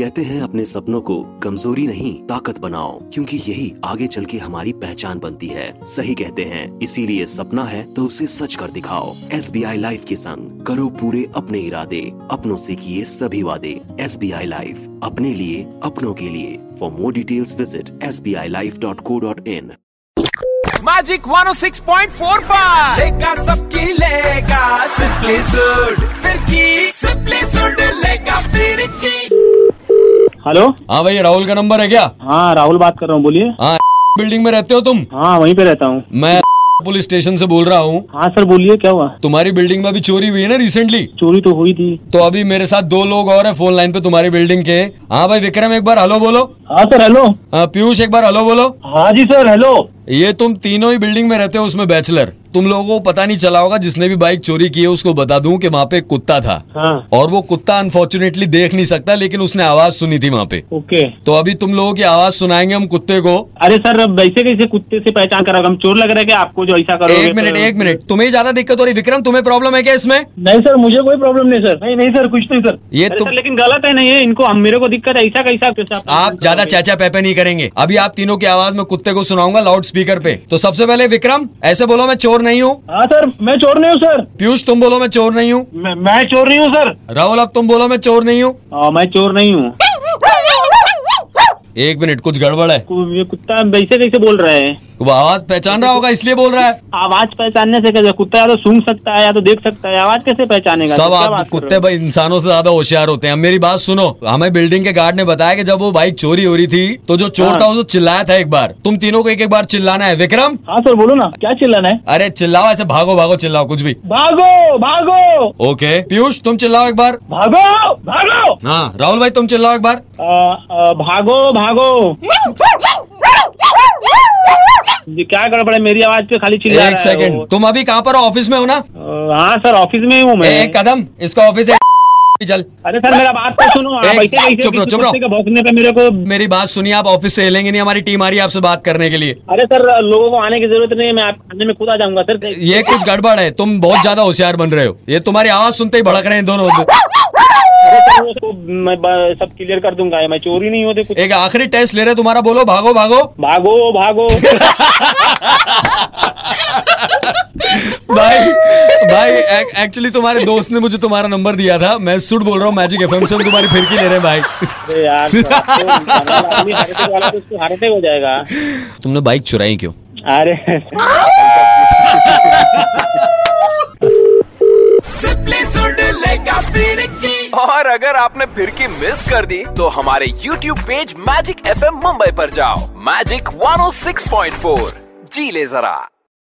कहते हैं अपने सपनों को कमज़ोरी नहीं ताकत बनाओ क्योंकि यही आगे चल के हमारी पहचान बनती है। सही कहते हैं इसीलिए सपना है तो उसे सच कर दिखाओ। एस बी आई लाइफ के संग करो पूरे अपने इरादे अपनों से किए सभी वादे। एस बी आई लाइफ अपने लिए अपनों के लिए। For more details visit S B I life dot co dot in magic 106.4 पर लेगा सबकी लेगा सिंपली सुड फिर की हेलो? हाँ भैया राहुल का नंबर है क्या? हाँ राहुल बात कर रहा हूँ बोलिए। हाँ बिल्डिंग में रहते हो तुम? हाँ वहीं पे रहता हूँ। मैं पुलिस स्टेशन से बोल रहा हूँ। हाँ सर बोलिए क्या हुआ? तुम्हारी बिल्डिंग में अभी चोरी हुई है ना रिसेंटली चोरी तो हुई थी। तो अभी मेरे साथ दो लोग और हैं फ़ोन लाइन पे तुम्हारी बिल्डिंग के। हाँ भाई विक्रम एक बार हेलो बोलो। हाँ सर हेलो हाँ, पीयूष एक बार हेलो बोलो। हाँ जी सर हेलो ये तुम तीनों ही बिल्डिंग में रहते हो उसमें बैचलर तुम लोगों को पता नहीं चला होगा जिसने भी बाइक चोरी की है उसको बता दूँ कि वहाँ पे कुत्ता था। हाँ। और वो कुत्ता अनफॉर्चुनेटली देख नहीं सकता लेकिन उसने आवाज़ सुनी थी वहाँ पे। ओके तो अभी तुम लोगों की आवाज़ सुनाएँगे हम कुत्ते को। अरे सर अब वैसे कैसे कुत्ते से पहचान करा हम चोर लग रहा है आपको जो ऐसा करोगे एक मिनट एक मिनट। तुम्हें ज़्यादा दिक्कत हो रही विक्रम तुम्हें प्रॉब्लम है क्या इसमें? नहीं सर मुझे कोई प्रॉब्लम नहीं सर नहीं नहीं सर कुछ नहीं सर ये लेकिन गलत है नहीं है। इनको मेरे को दिक्कत है ऐसा कैसा आप ज़्यादा चाचा पैपे नहीं करेंगे। अभी आप तीनों की आवाज़ में कुत्ते को सुनाऊँगा लाउड स्पीकर पे। तो सबसे पहले विक्रम ऐसे बोलो मैं चोर नहीं हूँ। हाँ सर मैं चोर नहीं हूँ सर। पीयूष तुम बोलो मैं चोर नहीं हूँ। मैं, मैं चोर नहीं हूँ सर। राहुल अब तुम बोलो मैं चोर नहीं हूँ। हाँ, मैं चोर नहीं हूँ। एक मिनट कुछ गड़बड़ है। ये कुत्ता वैसे कैसे बोल रहा है? वो आवाज़ पहचान रहा होगा इसलिए बोल रहा है। आवाज़ पहचानने से कैसे? कुत्ता या तो सूंघ सकता है या तो देख सकता है। आवाज़ कैसे पहचानेगा? सब आप कुत्ते भाई इंसानों से ज़्यादा होशियार होते हैं। अब मेरी बात सुनो हमें बिल्डिंग के गार्ड ने बताया कि जब वो बाइक चोरी हो रही थी तो जो चोर हाँ। था वो चिल्लाया था एक बार। तुम तीनों को एक एक बार चिल्लाना है। विक्रम? हाँ सर बोलो ना। क्या चिल्लाना है? अरे चिल्लाओ ऐसे भागो भागो चिल्लाओ कुछ भी। भागो भागो! ओके पीयूष तुम चिल्लाओ एक बार। भागो भागो! हाँ राहुल भाई तुम चिल्लाओ एक बार। भागो भागो। क्या गड़बड़ है? मेरी आवाज़ पे खाली चिल्ला एक रहा है सेकंड तुम अभी कहाँ पर हो? ऑफ़िस में हो ना? हाँ सर ऑफ़िस में ही हूँ मैं। एक कदम इसका ऑफ़िस है। चल। अरे सर मेरा बात तो सुनो चुप रहो, चुप रहो। भौंकने पे मेरे को मेरी बात सुनिए आप ऑफ़िस से हिलेंगे नहीं हमारी टीम आ रही है आपसे बात करने के लिए। अरे सर लोगों को आने की ज़रूरत नहीं है मैं आप आने में खुद आ जाऊँगा सर। ये कुछ गड़बड़ है तुम बहुत ज़्यादा होशियार बन रहे हो। ये तुम्हारी आवाज़ सुनते ही भड़क रहे हैं दोनों। अरे तो मैं सब क्लियर कर दूँगा मैं चोरी नहीं होते कुछ। एक आखिरी टेस्ट ले रहे तुम्हारा बोलो भागो भागो। भागो भागो। भाई भाई एक्चुअली तुम्हारे दोस्त ने मुझे तुम्हारा नंबर दिया था। मैं सुट बोल रहा हूँ मैजिक एफएम से हम तुम्हारी फिरकी ले रहे हैं भाई। यार तो हारते हो जाएगा। तुमने बाइक चुराई क्यों? अरे। सिंपली सुड लेगा फिर और अगर आपने फिर की मिस कर दी तो हमारे YouTube page magic FM Mumbai पर जाओ। मैजिक 106.4 जी ले जरा।